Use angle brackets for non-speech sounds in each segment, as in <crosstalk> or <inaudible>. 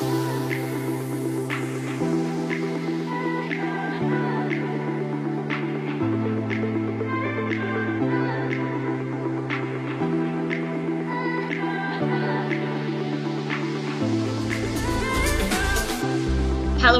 Música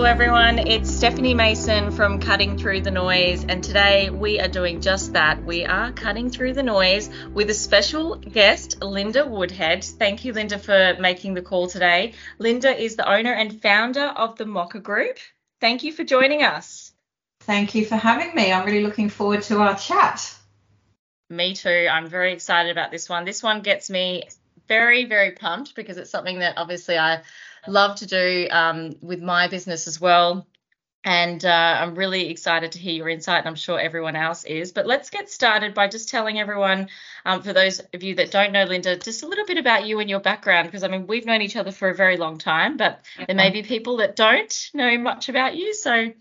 Hello, everyone. It's Stephanie Mason from Cutting Through the Noise, and today we are doing just that. We are cutting through the noise with a special guest, Linda Woodhead. Thank you, Linda, for making the call today. Linda is the owner and founder of the Mocha Group. Thank you for joining us. Thank you for having me. I'm really looking forward to our chat. Me too. I'm very excited about this one. This one gets me very, very pumped because it's something that obviously I love to do um, with my business as well. And uh, I'm really excited to hear your insight, and I'm sure everyone else is. But let's get started by just telling everyone, um, for those of you that don't know Linda, just a little bit about you and your background. Because I mean, we've known each other for a very long time, but there may be people that don't know much about you. So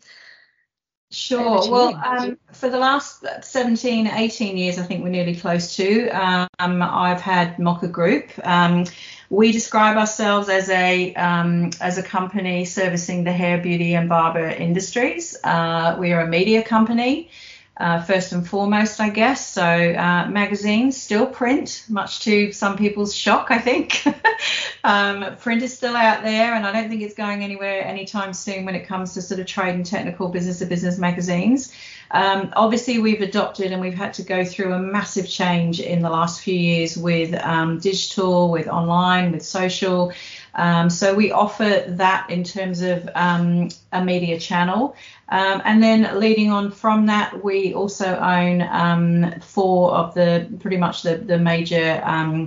Sure. Well, um, for the last 17, 18 years, I think we're nearly close to, um, I've had Mocha Group. Um, we describe ourselves as a um, as a company servicing the hair, beauty, and barber industries. Uh, we are a media company uh, first and foremost, I guess. So uh, magazines still print, much to some people's shock, I think. <laughs> um, print is still out there, and I don't think it's going anywhere anytime soon when it comes to sort of trade and technical business to business magazines. Um, obviously, we've adopted and we've had to go through a massive change in the last few years with um, digital, with online, with social. Um, so we offer that in terms of um, a media channel. Um, and then leading on from that, we also own um, four of the pretty much the, the major um,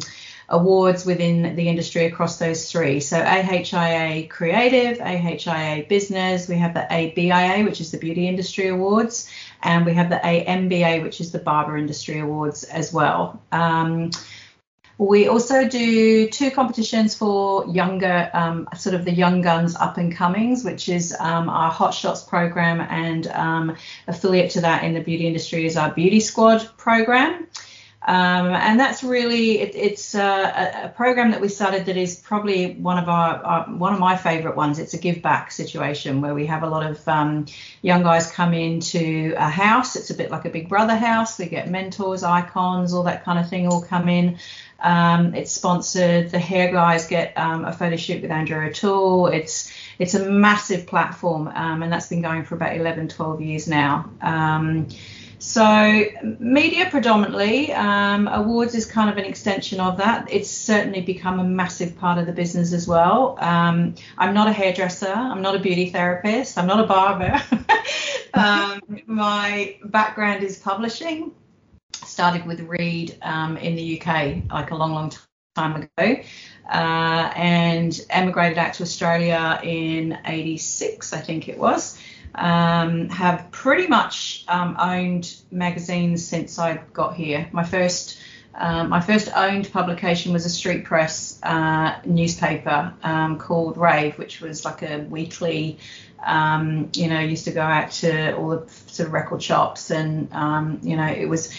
awards within the industry across those three. So AHIA Creative, AHIA Business, we have the ABIA, which is the Beauty Industry Awards, and we have the AMBA, which is the Barber Industry Awards as well. Um, we also do two competitions for younger, um, sort of the young guns up and comings, which is um, our Hot Shots program, and um, affiliate to that in the beauty industry is our Beauty Squad program. Um, and that's really it, it's uh, a, a, program that we started that is probably one of our, our one of my favorite ones. It's a give back situation where we have a lot of um, young guys come into a house. It's a bit like a Big Brother house. We get mentors, icons, all that kind of thing all come in. Um, it's sponsored. The hair guys get um, a photo shoot with Andrew O'Toole. It's it's a massive platform, um, and that's been going for about 11, 12 years now. Um, so media predominantly, um, awards is kind of an extension of that. It's certainly become a massive part of the business as well. Um, I'm not a hairdresser. I'm not a beauty therapist. I'm not a barber. <laughs> my background is publishing started with Reed um, in the UK like a long, long time ago, uh, and emigrated out to Australia in '86, I think it was. Um, have pretty much um, owned magazines since I got here. My first um, my first owned publication was a street press uh, newspaper um, called Rave, which was like a weekly. Um, you know, used to go out to all the sort of record shops, and um, you know, it was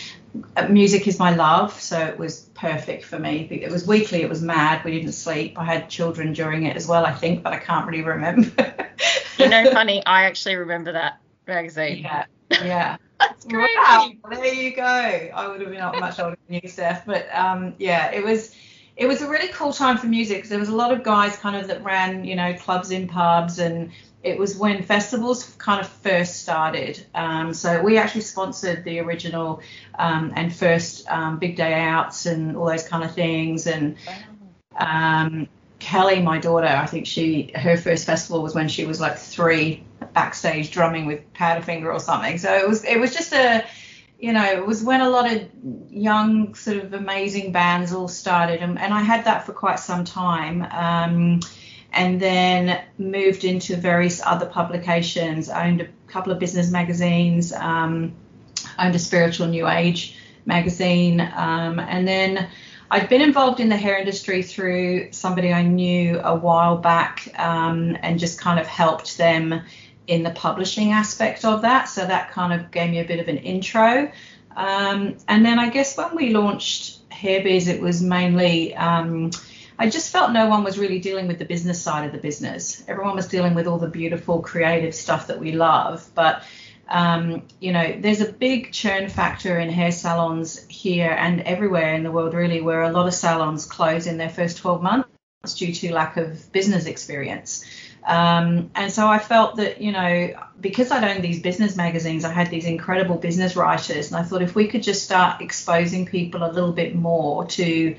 music is my love, so it was perfect for me. It was weekly, it was mad. We didn't sleep. I had children during it as well, I think, but I can't really remember. <laughs> you know, funny, I actually remember that magazine. Yeah, yeah. <laughs> That's great. Wow, there you go. I would have been not much older than you, Steph, but um, yeah, it was. It was a really cool time for music because there was a lot of guys kind of that ran, you know, clubs in pubs and it was when festivals kind of first started. Um, so we actually sponsored the original um, and first um, big day outs and all those kind of things. And um, Kelly, my daughter, I think she her first festival was when she was like three, backstage drumming with Powderfinger or something. So it was it was just a you know, it was when a lot of young, sort of amazing bands all started, and, and I had that for quite some time. Um, and then moved into various other publications. Owned a couple of business magazines, um, owned a spiritual new age magazine, um, and then I'd been involved in the hair industry through somebody I knew a while back, um, and just kind of helped them in the publishing aspect of that. So that kind of gave me a bit of an intro. Um, and then I guess when we launched Hairbiz, it was mainly um, I just felt no one was really dealing with the business side of the business. Everyone was dealing with all the beautiful creative stuff that we love, but um, you know, there's a big churn factor in hair salons here and everywhere in the world, really, where a lot of salons close in their first 12 months due to lack of business experience. Um, and so I felt that, you know, because I'd owned these business magazines, I had these incredible business writers. And I thought if we could just start exposing people a little bit more to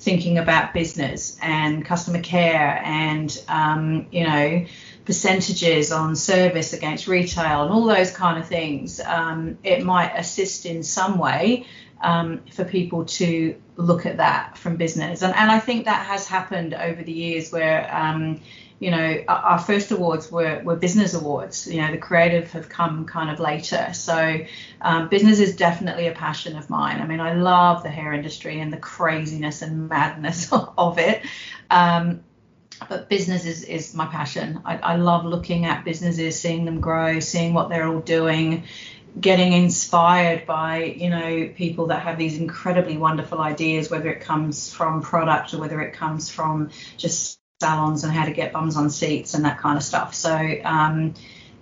thinking about business and customer care and, um, you know, percentages on service against retail and all those kind of things, um, it might assist in some way um, for people to look at that from business. And, and I think that has happened over the years where, um, you know, our first awards were, were business awards. You know, the creative have come kind of later. So um, business is definitely a passion of mine. I mean, I love the hair industry and the craziness and madness <laughs> of it. Um, but business is, is my passion. I, I love looking at businesses, seeing them grow, seeing what they're all doing, getting inspired by you know people that have these incredibly wonderful ideas whether it comes from product or whether it comes from just salons and how to get bums on seats and that kind of stuff. So um,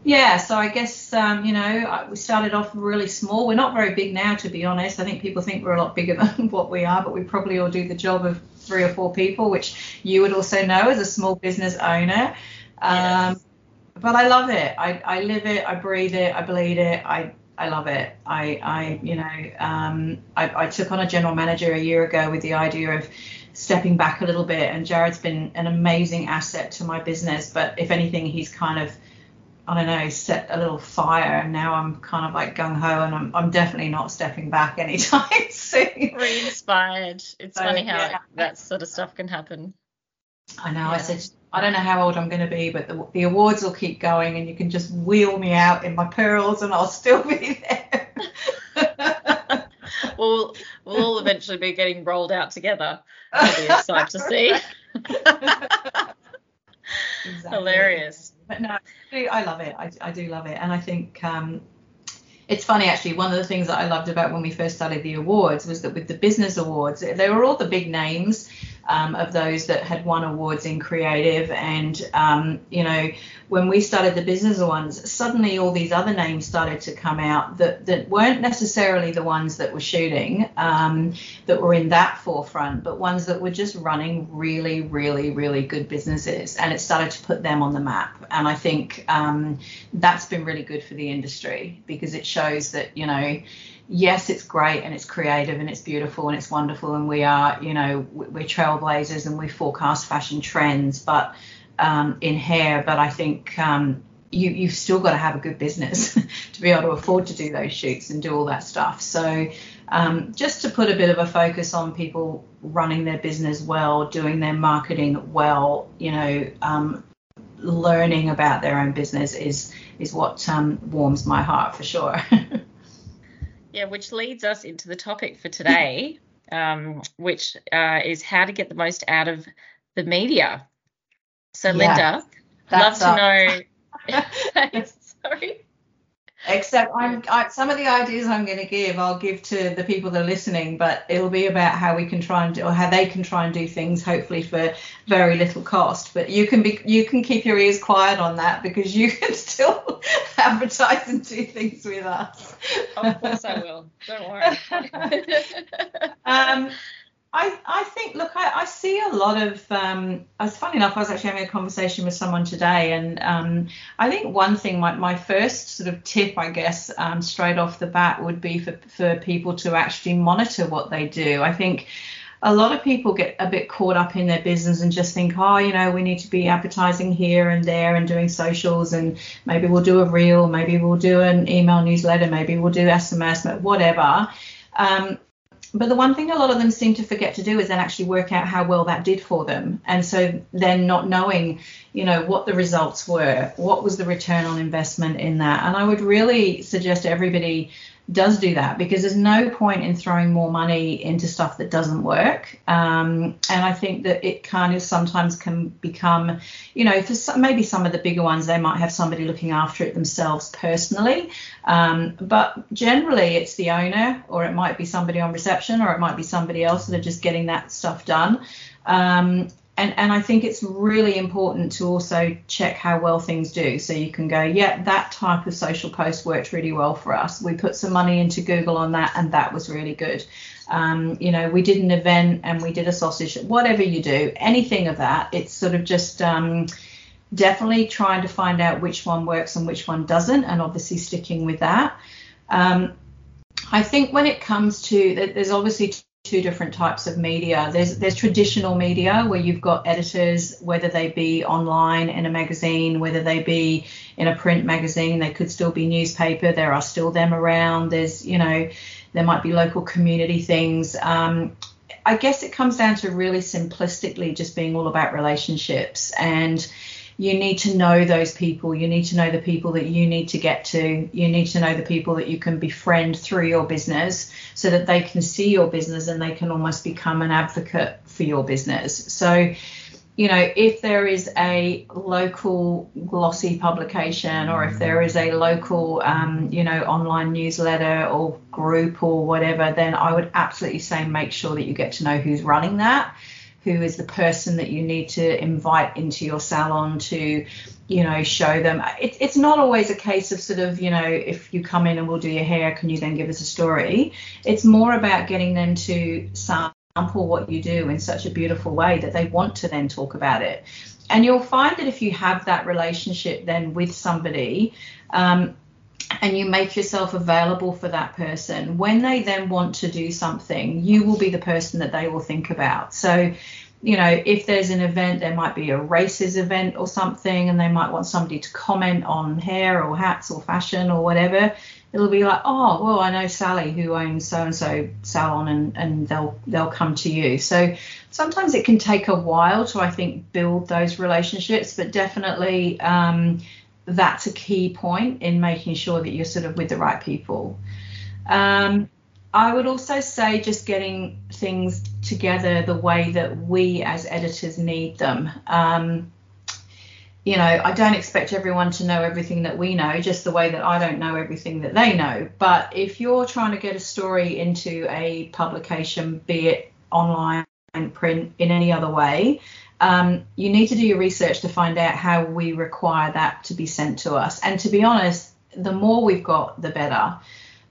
yeah so i guess um, you know we started off really small. We're not very big now to be honest. I think people think we're a lot bigger <laughs> than what we are but we probably all do the job of three or four people which you would also know as a small business owner um, yes. but i love it I, I live it i breathe it i bleed it i I love it. I, I you know, um, I, I, took on a general manager a year ago with the idea of stepping back a little bit, and Jared's been an amazing asset to my business. But if anything, he's kind of, I don't know, set a little fire, and now I'm kind of like gung ho, and I'm, I'm definitely not stepping back <laughs> anytime soon. Re-inspired. It's so, funny how yeah. that sort of stuff can happen. I know. Yeah. I said I don't know how old I'm going to be, but the, the, awards will keep going, and you can just wheel me out in my pearls, and I'll still be <laughs> there. <laughs> we'll we'll all eventually be getting rolled out together. That'll be a sight to see. exactly. Hilarious. But no, I love it. I, I do love it, and I think um, it's funny actually. One of the things that I loved about when we first started the awards was that with the business awards, they were all the big names um, of those that had won awards in creative. And, um, you know, when we started the business ones, suddenly all these other names started to come out that, that weren't necessarily the ones that were shooting, um, that were in that forefront, but ones that were just running really, really, really good businesses. And it started to put them on the map. And I think um, that's been really good for the industry because it shows that, you know, yes, it's great and it's creative and it's beautiful and it's wonderful and we are, you know, we're trailblazers and we forecast fashion trends, but um, in hair. But I think um, you you've still got to have a good business <laughs> to be able to afford to do those shoots and do all that stuff. So um, just to put a bit of a focus on people running their business well, doing their marketing well, you know, um, learning about their own business is is what um, warms my heart for sure. <laughs> Yeah, which leads us into the topic for today, um, which uh, is how to get the most out of the media. So, Linda, love to know. <laughs> <laughs> Sorry. Except I'm I, some of the ideas I'm going to give, I'll give to the people that are listening, but it'll be about how we can try and do, or how they can try and do things, hopefully for very little cost. But you can be, you can keep your ears quiet on that because you <laughs> can still advertise and do things with us. Of course I will. Don't worry. <laughs> <laughs> um, I, I think, look, I, I see a lot of. Um, was funny enough, I was actually having a conversation with someone today, and um, I think one thing, my, my first sort of tip, I guess, um, straight off the bat, would be for, for people to actually monitor what they do. I think a lot of people get a bit caught up in their business and just think, oh, you know, we need to be advertising here and there and doing socials, and maybe we'll do a reel, maybe we'll do an email newsletter, maybe we'll do SMS, whatever. Um, but the one thing a lot of them seem to forget to do is then actually work out how well that did for them. And so then not knowing, you know, what the results were, what was the return on investment in that. And I would really suggest everybody does do that because there's no point in throwing more money into stuff that doesn't work. Um, and I think that it kind of sometimes can become, you know, for some, maybe some of the bigger ones, they might have somebody looking after it themselves personally. Um, but generally, it's the owner, or it might be somebody on reception, or it might be somebody else that are just getting that stuff done. Um, and and I think it's really important to also check how well things do. So you can go, yeah, that type of social post worked really well for us. We put some money into Google on that, and that was really good. Um, you know, we did an event and we did a sausage. Whatever you do, anything of that, it's sort of just um, definitely trying to find out which one works and which one doesn't, and obviously sticking with that. Um, I think when it comes to there's obviously two different types of media. There's there's traditional media where you've got editors, whether they be online in a magazine, whether they be in a print magazine, they could still be newspaper. There are still them around. There's you know there might be local community things. Um, I guess it comes down to really simplistically just being all about relationships and you need to know those people. You need to know the people that you need to get to. You need to know the people that you can befriend through your business so that they can see your business and they can almost become an advocate for your business. So, you know, if there is a local glossy publication or if there is a local, um, you know, online newsletter or group or whatever, then I would absolutely say make sure that you get to know who's running that who is the person that you need to invite into your salon to you know show them. It, it's not always a case of sort of you know if you come in and we'll do your hair can you then give us a story? It's more about getting them to sample what you do in such a beautiful way that they want to then talk about it. And you'll find that if you have that relationship then with somebody um, and you make yourself available for that person, when they then want to do something, you will be the person that they will think about. So, you know, if there's an event, there might be a races event or something, and they might want somebody to comment on hair or hats or fashion or whatever. It'll be like, oh, well, I know Sally who owns so and so salon, and and they'll they'll come to you. So sometimes it can take a while to, I think, build those relationships, but definitely. Um, that's a key point in making sure that you're sort of with the right people. Um, I would also say just getting things together the way that we as editors need them. Um, you know, I don't expect everyone to know everything that we know, just the way that I don't know everything that they know. But if you're trying to get a story into a publication, be it online, and print, in any other way, um, you need to do your research to find out how we require that to be sent to us. And to be honest, the more we've got, the better.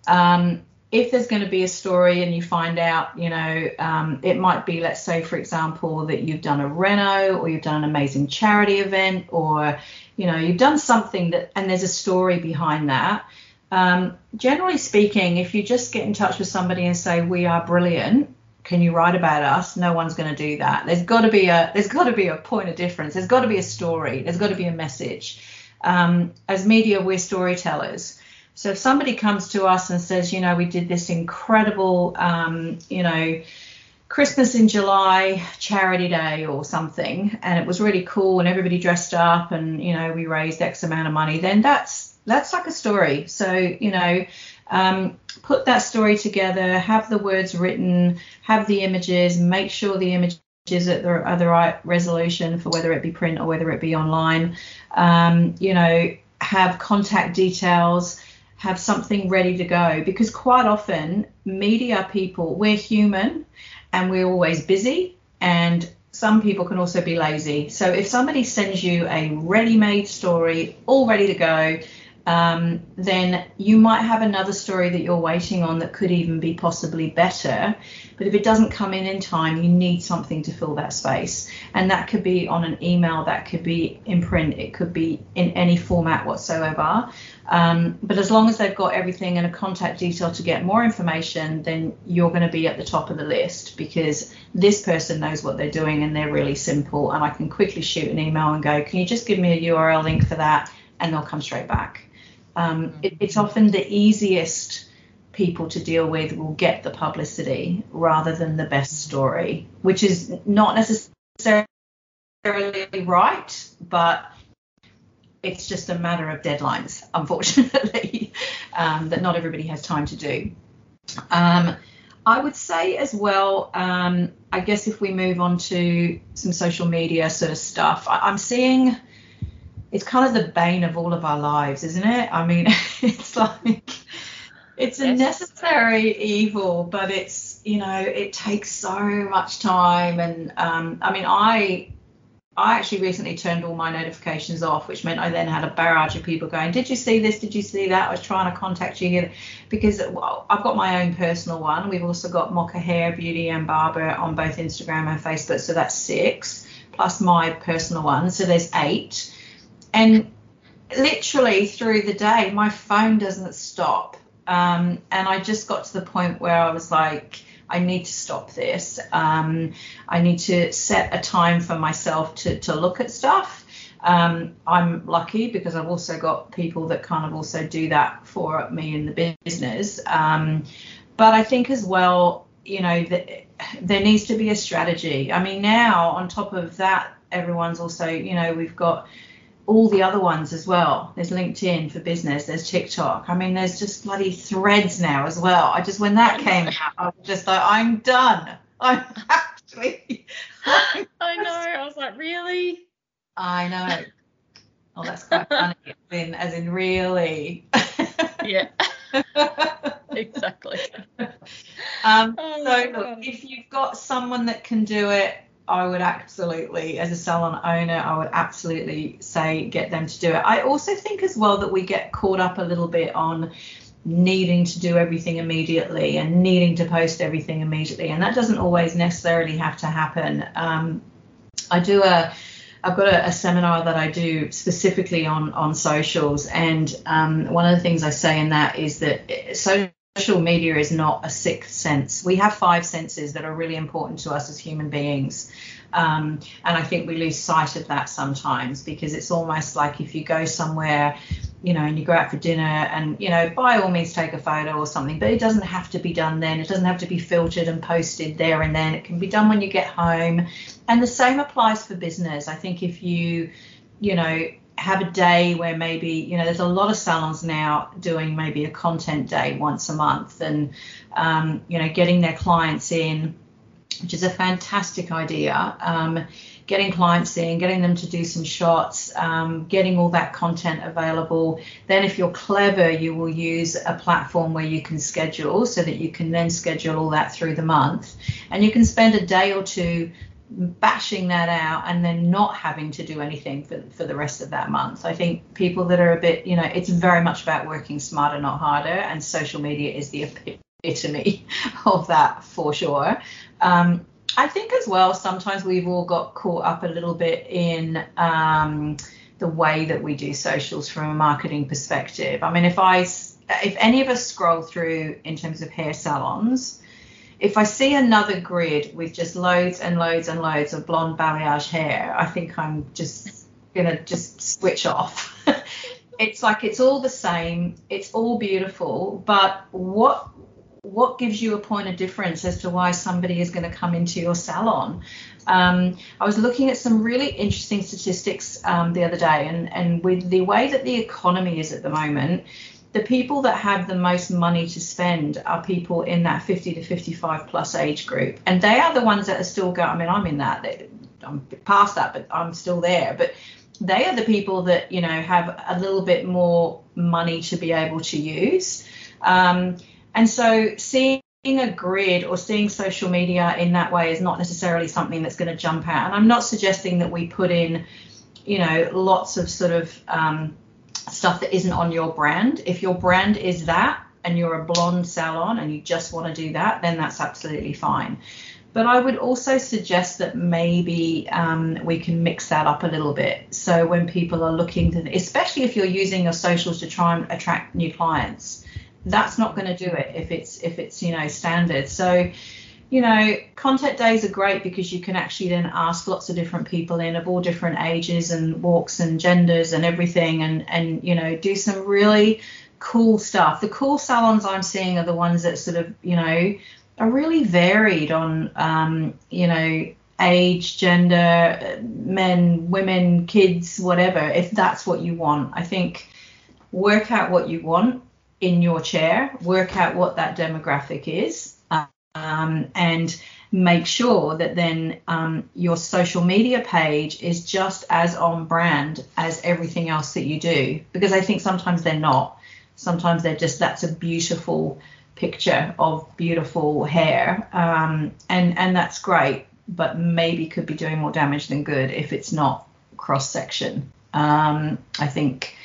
Um, if there's going to be a story and you find out, you know, um, it might be, let's say, for example, that you've done a reno or you've done an amazing charity event or, you know, you've done something that, and there's a story behind that. Um, generally speaking, if you just get in touch with somebody and say, we are brilliant, can you write about us? No one's going to do that. There's got to be a there's got to be a point of difference. There's got to be a story. There's got to be a message. Um, as media we're storytellers. So if somebody comes to us and says you know we did this incredible um, you know Christmas in July charity day or something and it was really cool and everybody dressed up and you know we raised X amount of money then that's that's like a story. So you know um, put that story together, have the words written, have the images, make sure the images at the, are the right resolution for whether it be print or whether it be online. Um, you know, have contact details, have something ready to go because quite often media people, we're human and we're always busy and some people can also be lazy. So if somebody sends you a ready-made story all ready to go, um, then you might have another story that you're waiting on that could even be possibly better. But if it doesn't come in in time, you need something to fill that space. And that could be on an email, that could be in print, it could be in any format whatsoever. Um, but as long as they've got everything and a contact detail to get more information, then you're going to be at the top of the list because this person knows what they're doing and they're really simple. And I can quickly shoot an email and go, can you just give me a URL link for that? And they'll come straight back. Um, it, it's often the easiest people to deal with will get the publicity rather than the best story, which is not necessarily right, but it's just a matter of deadlines, <laughs> unfortunately, um, that not everybody has time to do. Um, I would say as well, um, I guess if we move on to some social media sort of stuff, I, I'm seeing it's kind of the bane of all of our lives, isn't it? I mean, <laughs> it's like it's a necessary evil, but it's you know it takes so much time, and um, I mean, I I actually recently turned all my notifications off, which meant I then had a barrage of people going, "Did you see this? Did you see that?" I was trying to contact you here. because well, I've got my own personal one. We've also got Mocha Hair, Beauty, and Barber on both Instagram and Facebook, so that's six plus my personal one, so there's eight. And literally through the day, my phone doesn't stop. Um, and I just got to the point where I was like, I need to stop this. Um, I need to set a time for myself to, to look at stuff. Um, I'm lucky because I've also got people that kind of also do that for me in the business. Um, but I think as well, you know, that there needs to be a strategy. I mean, now on top of that, everyone's also, you know, we've got all the other ones as well. There's LinkedIn for business. There's TikTok. I mean, there's just bloody threads now as well. I just when that came <laughs> out, I was just like, I'm done. I'm <laughs> actually. <laughs> I know. I was like, really? I know. Oh, that's quite funny. As in, as in really. yeah. exactly. Um, oh, so look, if you've got someone that can do it, I would absolutely, as a salon owner, I would absolutely say get them to do it. I also think as well that we get caught up a little bit on needing to do everything immediately and needing to post everything immediately, and that doesn't always necessarily have to happen. Um, I do a I've got a, a, seminar that I do specifically on on socials, and um, one of the things I say in that is that so social media is not a sixth sense. We have five senses that are really important to us as human beings. Um, and I think we lose sight of that sometimes because it's almost like if you go somewhere, you know, and you go out for dinner and, you know, by all means take a photo or something, but it doesn't have to be done then. It doesn't have to be filtered and posted there and then. It can be done when you get home. And the same applies for business. I think if you, you know, have a day where maybe you know there's a lot of salons now doing maybe a content day once a month and um, you know getting their clients in which is a fantastic idea. Um, getting clients in getting them to do some shots um, getting all that content available. Then if you're clever you will use a platform where you can schedule so that you can then schedule all that through the month. And you can spend a day or two bashing that out and then not having to do anything for, for the rest of that month. I think people that are a bit, you know, it's very much about working smarter, not harder, and social media is the epitome <laughs> of that for sure. Um, I think as well, sometimes we've all got caught up a little bit in um, the way that we do socials from a marketing perspective. I mean, if I, if any of us scroll through in terms of hair salons, if I see another grid with just loads and loads and loads of blonde balayage hair, I think I'm just gonna just switch off. <laughs> it's like it's all the same, it's all beautiful, but what what gives you a point of difference as to why somebody is going to come into your salon? Um, I was looking at some really interesting statistics um, the other day, and, and with the way that the economy is at the moment, the people that have the most money to spend are people in that 50 to 55 plus age group. And they are the ones that are still going i mean i'm in that i'm past that but i'm still there. But they are the people that you know have a little bit more money to be able to use. Um, and so seeing a grid or seeing social media in that way is not necessarily something that's going to jump out. And i'm not suggesting that we put in you know lots of sort of um, stuff that isn't on your brand. If your brand is that and you're a blonde salon and you just want to do that, then that's absolutely fine. But I would also suggest that maybe um, we can mix that up a little bit. So when people are looking to, especially if you're using your socials to try and attract new clients, that's not going to do it if it's if it's you know standard. So you know, content days are great because you can actually then ask lots of different people in of all different ages and walks and genders and everything and and you know do some really cool stuff. The cool salons I'm seeing are the ones that sort of you know are really varied on um, you know age, gender, men, women, kids, whatever. If that's what you want, I think work out what you want in your chair, work out what that demographic is um, and make sure that then um, your social media page is just as on brand as everything else that you do. Because i think sometimes they're not. Sometimes they're just that's a beautiful picture of beautiful hair. Um, and and that's great but maybe could be doing more damage than good if it's not cross section. Um, I think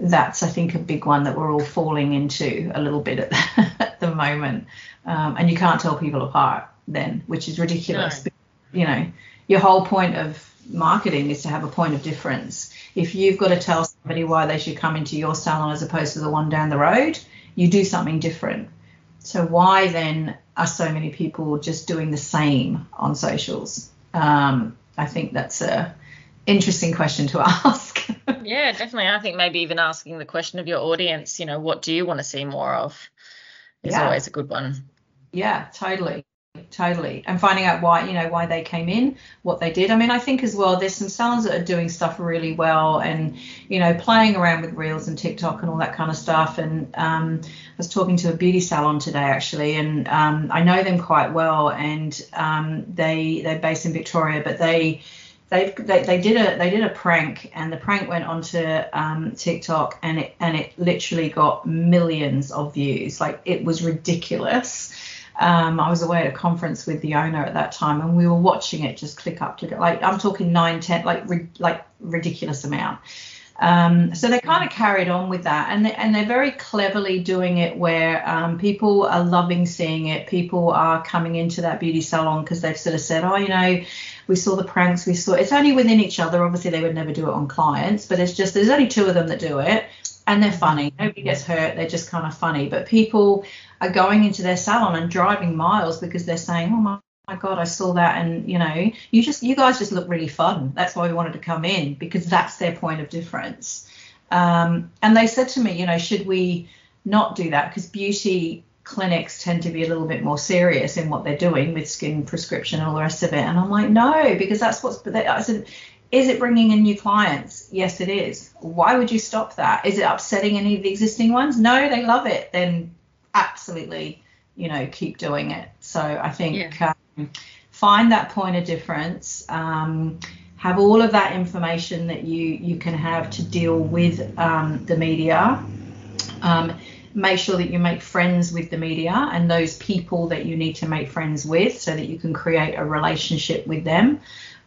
that's I think a big one that we're all falling into a little bit at the, <laughs> at the moment, um, and you can't tell people apart then, which is ridiculous. No. You know, your whole point of marketing is to have a point of difference. If you've got to tell somebody why they should come into your salon as opposed to the one down the road, you do something different. So why then are so many people just doing the same on socials? Um, I think that's a interesting question to <laughs> ask. yeah, definitely. I think maybe even asking the question of your audience, you know, what do you want to see more of, is yeah. always a good one. Yeah, totally totally and finding out why you know why they came in what they did i mean i think as well there's some salons that are doing stuff really well and you know playing around with reels and tiktok and all that kind of stuff and um, i was talking to a beauty salon today actually and um, i know them quite well and um, they they're based in victoria but they they, they, they did a they did a prank and the prank went onto um, TikTok and it and it literally got millions of views like it was ridiculous um, I was away at a conference with the owner at that time, and we were watching it just click up, click up. Like I'm talking nine, ten, like like ridiculous amount. Um, so they kind of carried on with that, and they, and they're very cleverly doing it where um, people are loving seeing it. People are coming into that beauty salon because they've sort of said, oh, you know, we saw the pranks, we saw it's only within each other. Obviously, they would never do it on clients, but it's just there's only two of them that do it, and they're funny. Nobody gets hurt. They're just kind of funny. But people are going into their salon and driving miles because they're saying, oh my, my god, I saw that, and you know, you just you guys just look really fun. That's why we wanted to come in because that's their point of difference. Um, and they said to me, you know, should we not do that because beauty clinics tend to be a little bit more serious in what they're doing with skin prescription and all the rest of it. And I'm like, no, because that's what's. I said, is it bringing in new clients? Yes, it is. Why would you stop that? Is it upsetting any of the existing ones? No, they love it. Then absolutely, you know, keep doing it. So I think yeah. um, find that point of difference. Um, have all of that information that you you can have to deal with um, the media. Um, make sure that you make friends with the media and those people that you need to make friends with so that you can create a relationship with them.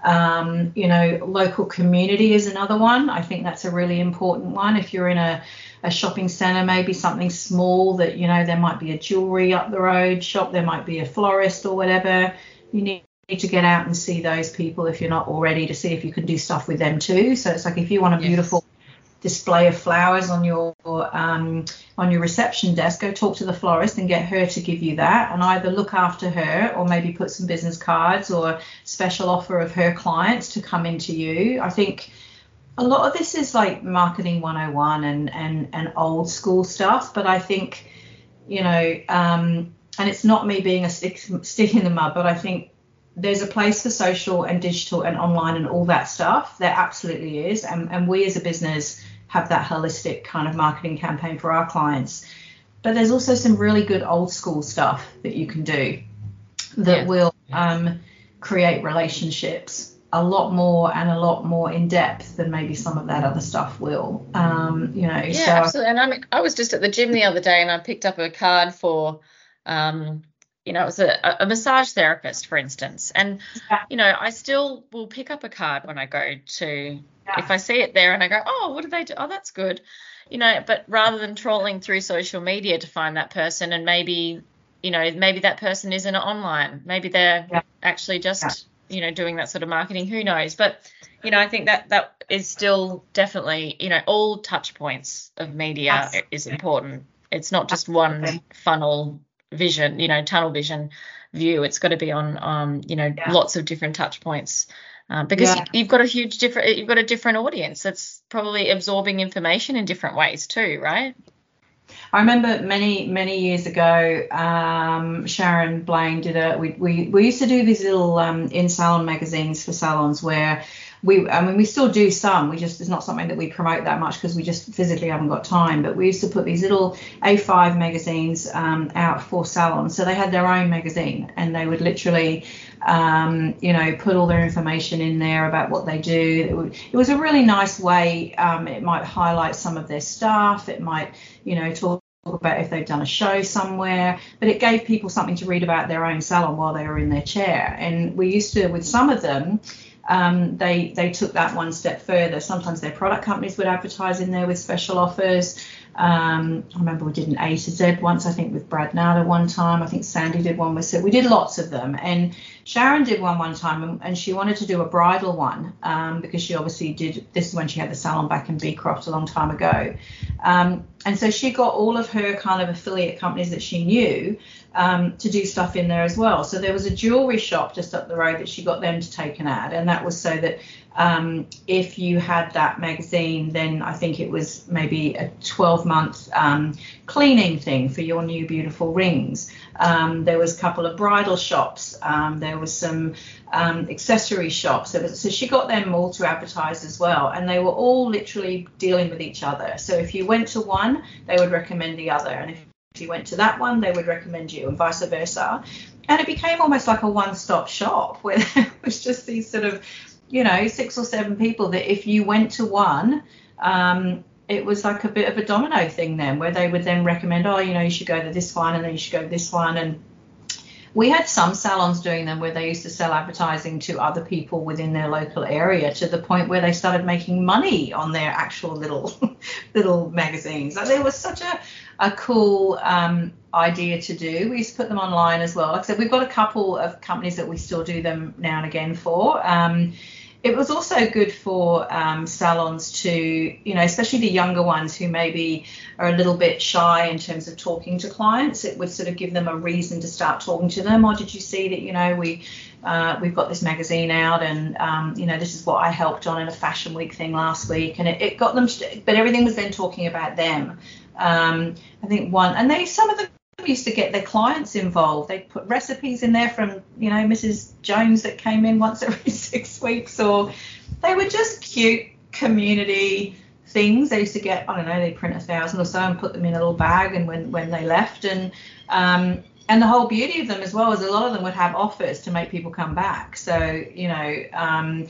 Um, you know, local community is another one. I think that's a really important one. If you're in a, a shopping centre, maybe something small that, you know, there might be a jewellery up the road shop, there might be a florist or whatever. You need to get out and see those people if you're not already to see if you can do stuff with them too. So it's like if you want a beautiful display of flowers on your um, on your reception desk, go talk to the florist and get her to give you that, and either look after her or maybe put some business cards or special offer of her clients to come into you. I think a lot of this is like marketing 101 and and and old school stuff, but I think you know, um, and it's not me being a stick stick in the mud, but I think there's a place for social and digital and online and all that stuff. There absolutely is. And, and we as a business have that holistic kind of marketing campaign for our clients. But there's also some really good old school stuff that you can do that yeah. will um, create relationships a lot more and a lot more in depth than maybe some of that other stuff will. Um, you know, yeah, so absolutely. And I'm, I was just at the gym the other day and I picked up a card for um, you know, it was a, a massage therapist, for instance. And, yeah. you know, I still will pick up a card when I go to, yeah. if I see it there and I go, oh, what do they do? Oh, that's good. You know, but rather than trawling through social media to find that person and maybe, you know, maybe that person isn't online. Maybe they're yeah. actually just, you know, doing that sort of marketing. Who knows? But, you know, I think that that is still definitely, you know, all touch points of media is important. It's not just one funnel vision, you know, tunnel vision view. It's got to be on, um, you know, yeah. lots of different touch points. Um, because yeah. you, have got a huge different, you've got a different audience that's probably absorbing information in different ways too, right? I remember many many years ago, um, Sharon Blain did a. We, we we used to do these little um, in salon magazines for salons where we I mean we still do some. We just it's not something that we promote that much because we just physically haven't got time. But we used to put these little A5 magazines um, out for salons, so they had their own magazine, and they would literally, um, you know, put all their information in there about what they do. It, would, it was a really nice way. Um, it might highlight some of their staff. It might, you know, talk about if they've done a show somewhere, but it gave people something to read about their own salon while they were in their chair. And we used to, with some of them, um, they they took that one step further. Sometimes their product companies would advertise in there with special offers. Um, I remember we did an A to Z once, I think, with Brad Ngata one time. I think Sandy did one with We did lots of them. And Sharon did one one time, and, she wanted to do a bridal one um, because she obviously did. This is when she had the salon back in Beecroft a long time ago. Um, and so she got all of her kind of affiliate companies that she knew um, to do stuff in there as well. So there was a jewelry shop just up the road that she got them to take an ad, and that was so that um, if you had that magazine, then I think it was maybe a 12 month um, cleaning thing for your new beautiful rings. Um, there was a couple of bridal shops. Um, there was some um, accessory shops. So she got them all to advertise as well, and they were all literally dealing with each other. So if you went to one, they would recommend the other, and if if you went to that one, they would recommend you, and vice versa. And it became almost like a one stop shop where <laughs> there was just these sort of you know, six or seven people that if you went to one, um, it was like a bit of a domino thing then, where they would then recommend, oh, you know, you should go to this one and then you should go to this one. And we had some salons doing them where they used to sell advertising to other people within their local area to the point where they started making money on their actual little <laughs> little magazines. Like there was such a a cool um, idea to do. We used to put them online as well. Like I said, we've got a couple of companies that we still do them now and again for. Um, it was also good for um, salons to, you know, especially the younger ones who maybe are a little bit shy in terms of talking to clients. It would sort of give them a reason to start talking to them. Or did you see that, you know, we uh, we've got this magazine out, and um, you know, this is what I helped on in a fashion week thing last week, and it, it got them. But everything was then talking about them. Um, I think one, and they some of them used to get their clients involved. They'd put recipes in there from, you know, Mrs. Jones that came in once every <laughs> six weeks, or they were just cute community things. They used to get, I don't know, they print a thousand or so and put them in a little bag, and when when they left, and um, and the whole beauty of them as well is a lot of them would have offers to make people come back. So you know, um,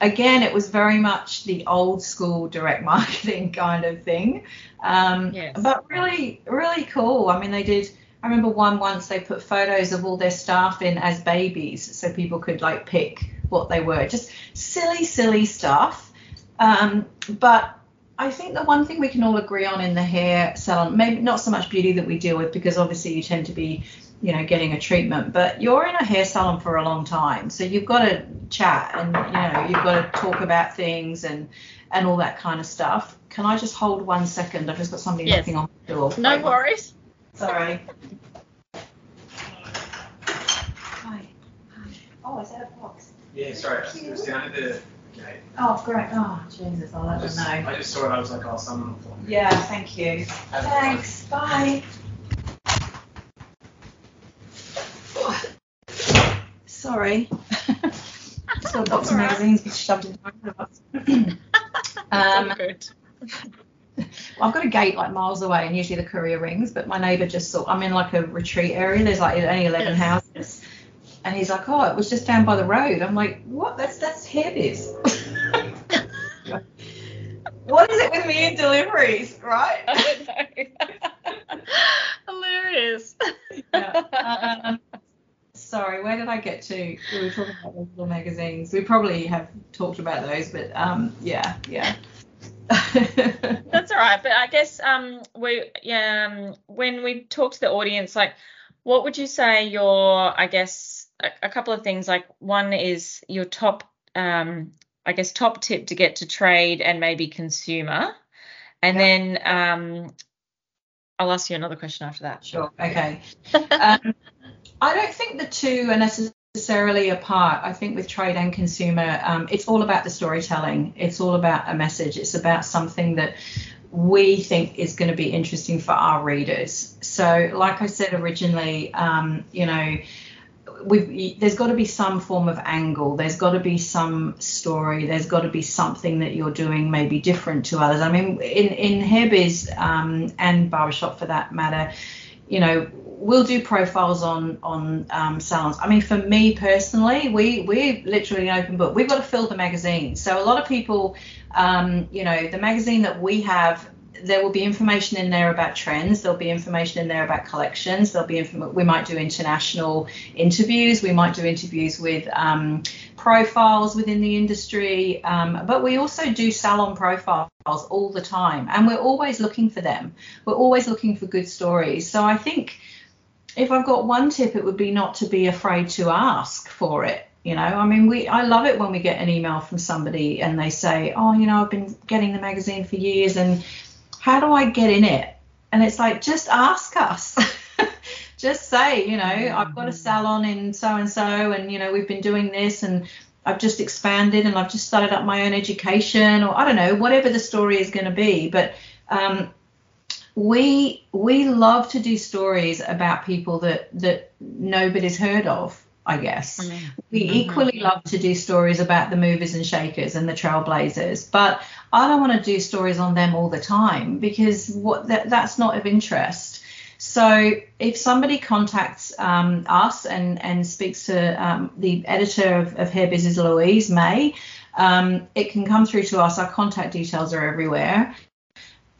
again, it was very much the old school direct marketing <laughs> kind of thing. Um, yes. But really, really cool. I mean, they did. I remember one once they put photos of all their staff in as babies, so people could like pick what they were. Just silly, silly stuff. Um, but I think the one thing we can all agree on in the hair salon, maybe not so much beauty that we deal with, because obviously you tend to be you know getting a treatment but you're in a hair salon for a long time so you've got to chat and you know you've got to talk about things and and all that kind of stuff. Can i just hold one second? I've just got somebody yes. knocking on the door. No Wait, worries. Sorry. Hi. oh is that a box? Yeah sorry it was down at the gate oh great oh jesus i'll let them know i just saw it i was like oh someone will yeah thank you thanks bye <sighs> Sorry. Still got box of magazines shoved in front of us. <laughs> um, good. <laughs> well, I've got a gate like miles away, and usually the courier rings. But my neighbour just saw I'm in like a retreat area. There's like only 11 yes. houses, and he's like, "Oh, it was just down by the road." I'm like, "What? That's that's Hairbiz." <laughs> what is it with me and deliveries, right? <laughs> Hilarious. Yeah. Um, sorry, where did I get to? We were talking about those little magazines. We probably have talked about those, but um, yeah, yeah. <laughs> That's all right. But I guess um, we yeah, um, when we talk to the audience, like, what would you say your I guess a, a couple of things. Like one is your top um, I guess top tip to get to trade and maybe consumer, and yeah. then um, I'll ask you another question after that. Sure. Okay. um, I don't think the two are necessarily apart. I think with trade and consumer, um, it's all about the storytelling. It's all about a message. It's about something that we think is going to be interesting for our readers. So, like I said originally, um, you know, We've, there's got to be some form of angle. There's got to be some story. There's got to be something that you're doing maybe different to others. I mean, in in hairbiz um, and barbershop for that matter, you know, we'll do profiles on on um, salons. I mean, for me personally, we we're literally an open book. We've got to fill the magazine. So a lot of people, um, you know, the magazine that we have there will be information in there about trends. There'll be information in there about collections. There'll be inform- we might do international interviews. We might do interviews with um, profiles within the industry. Um, but we also do salon profiles all the time, and we're always looking for them. We're always looking for good stories. So I think if I've got one tip, it would be not to be afraid to ask for it. You know, I mean, we I love it when we get an email from somebody and they say, "Oh, you know, I've been getting the magazine for years, and how do I get in it?" And it's like, just ask us. <laughs> <laughs> just say, you know, I've got a salon in so and so, and you know, we've been doing this, and I've just expanded, and I've just started up my own education, or I don't know, whatever the story is going to be. But um, we we love to do stories about people that that nobody's heard of I guess. Mm-hmm. We equally love to do stories about the movers and shakers and the trailblazers, but I don't want to do stories on them all the time because what that, that's not of interest. So if somebody contacts um, us and, and speaks to um, the editor of, of Hair Business, Louise May, um, it can come through to us. Our contact details are everywhere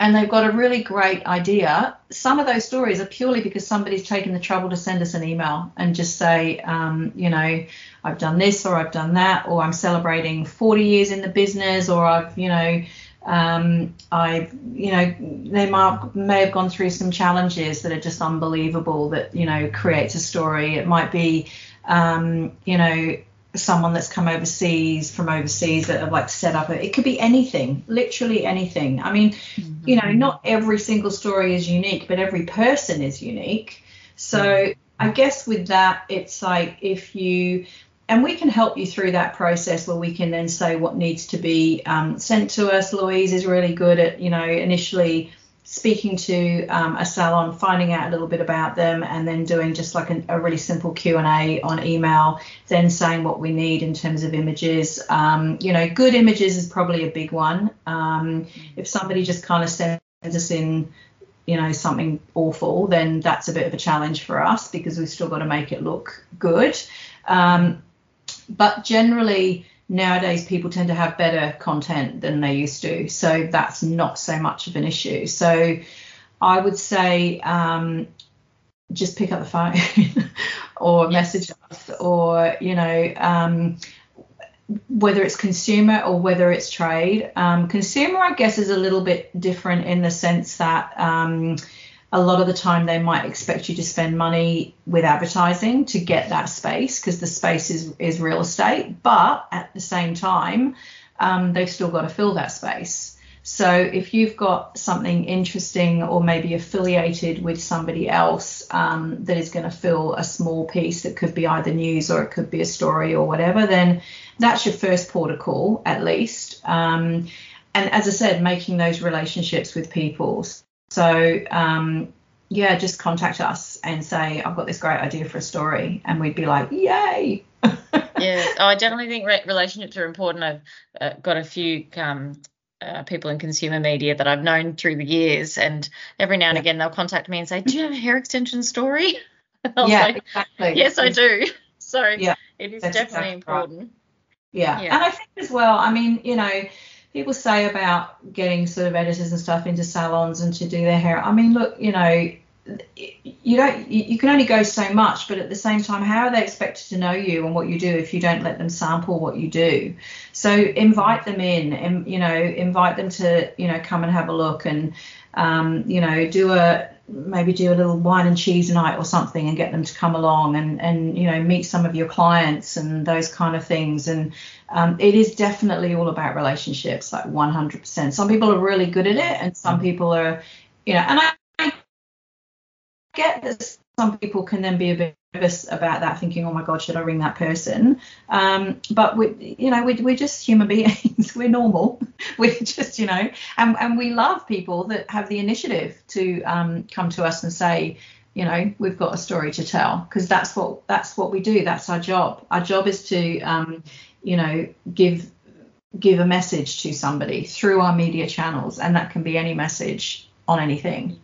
and they've got a really great idea. Some of those stories are purely because somebody's taken the trouble to send us an email and just say, um, you know, I've done this or I've done that, or I'm celebrating 40 years in the business, or I've, you know, um, I, you know, they might, may have gone through some challenges that are just unbelievable that, you know, creates a story. It might be, um, you know, someone that's come overseas from overseas that have like set up a, it could be anything literally anything i mean mm-hmm. you know not every single story is unique but every person is unique so mm-hmm. i guess with that it's like if you and we can help you through that process where we can then say what needs to be um, sent to us louise is really good at you know initially speaking to um, a salon, finding out a little bit about them, and then doing just like a really simple Q and A on email. Then saying what we need in terms of images. Um, you know, good images is probably a big one. Um, if somebody just kind of sends us in, you know, something awful, then that's a bit of a challenge for us because we've still got to make it look good. Um, but generally nowadays people tend to have better content than they used to so that's not so much of an issue. So i would say um, just pick up the phone <laughs> or message us or you know um, whether it's consumer or whether it's trade. Um, consumer i guess is a little bit different in the sense that um, a lot of the time they might expect you to spend money with advertising to get that space because the space is, is real estate but at the same time um, they've still got to fill that space. So if you've got something interesting or maybe affiliated with somebody else um, that is going to fill a small piece that could be either news or it could be a story or whatever then that's your first port of call at least. Um, and as i said making those relationships with people so um, yeah, just contact us and say I've got this great idea for a story, and we'd be like, yay. <laughs> yeah, oh, I definitely think re- relationships are important. I've uh, got a few um, uh, people in consumer media that I've known through the years, and every now and yeah. again they'll contact me and say, "Do you have a hair extension story?" <laughs> yeah, say, exactly. Yes, I do. <laughs> So yeah, it is definitely exactly important. Right. Yeah. yeah, and I think as well. I mean, you know people say about getting sort of editors and stuff into salons and to do their hair. I mean, look, you know, you don't you can only go so much but at the same time how are they expected to know you and what you do if you don't let them sample what you do so invite them in and you know invite them to you know come and have a look and um, you know do a maybe do a little wine and cheese night or something and get them to come along and and you know meet some of your clients and those kind of things and um, it is definitely all about relationships like 100% some people are really good at it and some mm-hmm. people are you know and I, I get that some people can then be a bit nervous about that thinking oh my god should i ring that person? Um, but we you know we, we're just human <laughs> beings. We're normal. <laughs> We're just you know and, and we love people that have the initiative to um, come to us and say you know we've got a story to tell. Because that's what that's what we do. That's our job. Our job is to um, you know give give a message to somebody through our media channels and that can be any message on anything.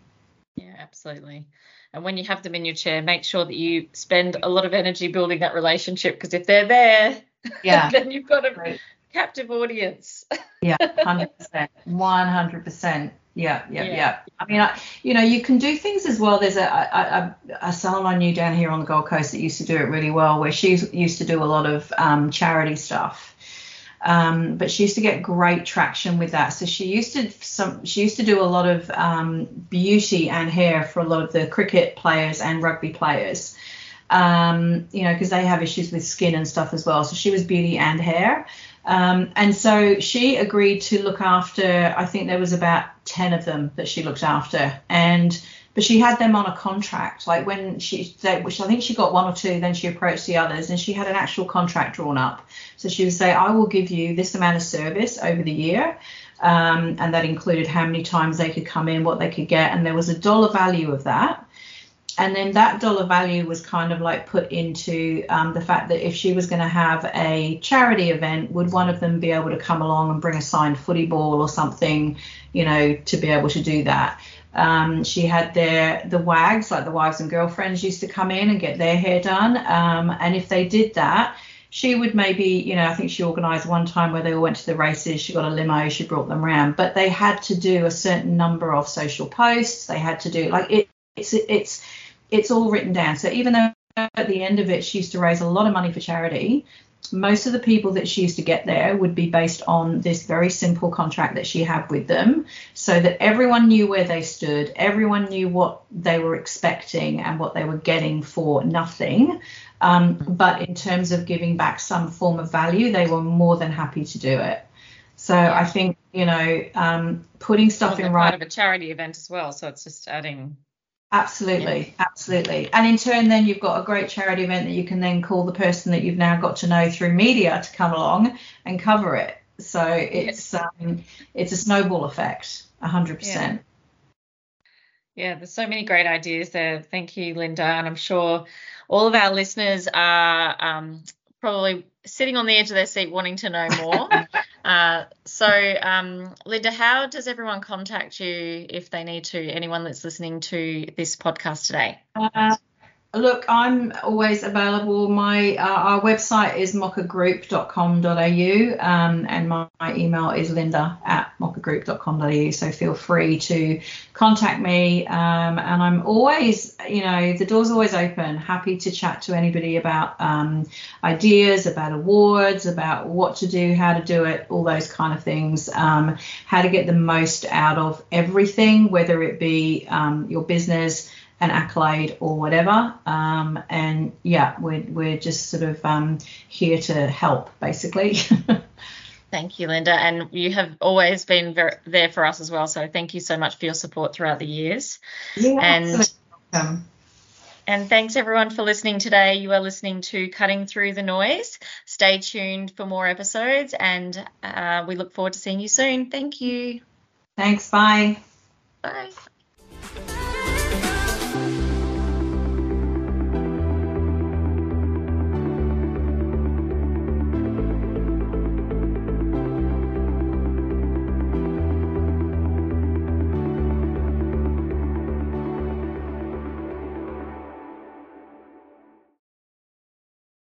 Yeah absolutely and when you have them in your chair, make sure that you spend a lot of energy building that relationship because if they're there, <laughs> yeah, then you've got a right. captive audience. <laughs> yeah, hundred percent, one hundred percent. Yeah, yeah, Yeah. yeah. I mean, I, you know, you can do things as well. There's a, a, a, a salon I knew down here on the Gold Coast that used to do it really well, where she used to do a lot of um, charity stuff. Um, but she used to get great traction with that. So she used to some she used to do a lot of um, beauty and hair for a lot of the cricket players and rugby players. Um, you know, because they have issues with skin and stuff as well. So she was beauty and hair. Um, and so she agreed to look after, I think there was about 10 of them that she looked after. And but she had them on a contract. Like when she, which I think she got one or two, then she approached the others and she had an actual contract drawn up. So she would say, I will give you this amount of service over the year. Um, and that included how many times they could come in, what they could get. And there was a dollar value of that and then that dollar value was kind of like put into um, the fact that if she was going to have a charity event, would one of them be able to come along and bring a signed footy ball or something, you know, to be able to do that? Um, she had their the wags, like the wives and girlfriends, used to come in and get their hair done. Um, and if they did that, she would maybe, you know, I think she organised one time where they all went to the races. She got a limo, she brought them around, but they had to do a certain number of social posts. They had to do like it, it's it's it's all written down. So even though at the end of it she used to raise a lot of money for charity, most of the people that she used to get there would be based on this very simple contract that she had with them so that everyone knew where they stood, everyone knew what they were expecting and what they were getting for nothing. Um, but in terms of giving back some form of value, they were more than happy to do it. So I think, you know, um, putting stuff Well, in they're part of a charity event as well, so it's just adding. Absolutely, absolutely. And in turn, then you've got a great charity event that you can then call the person that you've now got to know through media to come along and cover it. So it's um, it's a snowball effect, hundred percent. Yeah, there's so many great ideas there. Thank you, Linda. And I'm sure all of our listeners are um, probably sitting on the edge of their seat wanting to know more. <laughs> uh, so, um, Linda, how does everyone contact you if they need to? Anyone that's listening to this podcast today? Uh, look, I'm always available. My uh, our website is mochagroup.com.au um, and my, my email is linda at mochagroup.com.au. So feel free to contact me. Um, and I'm always, you know, the door's always open. Happy to chat to anybody about um, ideas, about awards, about what to do, how to do it, all those kind of things. Um, how to get the most out of everything, whether it be um, your business an accolade or whatever. Um, and yeah, we're, we're just sort of um, here to help, basically. <laughs> Thank you, Linda. And you have always been very, there for us as well. So thank you so much for your support throughout the years. yeah, And- welcome. And thanks everyone for listening today. You are listening to Cutting Through the Noise. Stay tuned for more episodes and uh, we look forward to seeing you soon. Thank you. Thanks. Bye. Bye.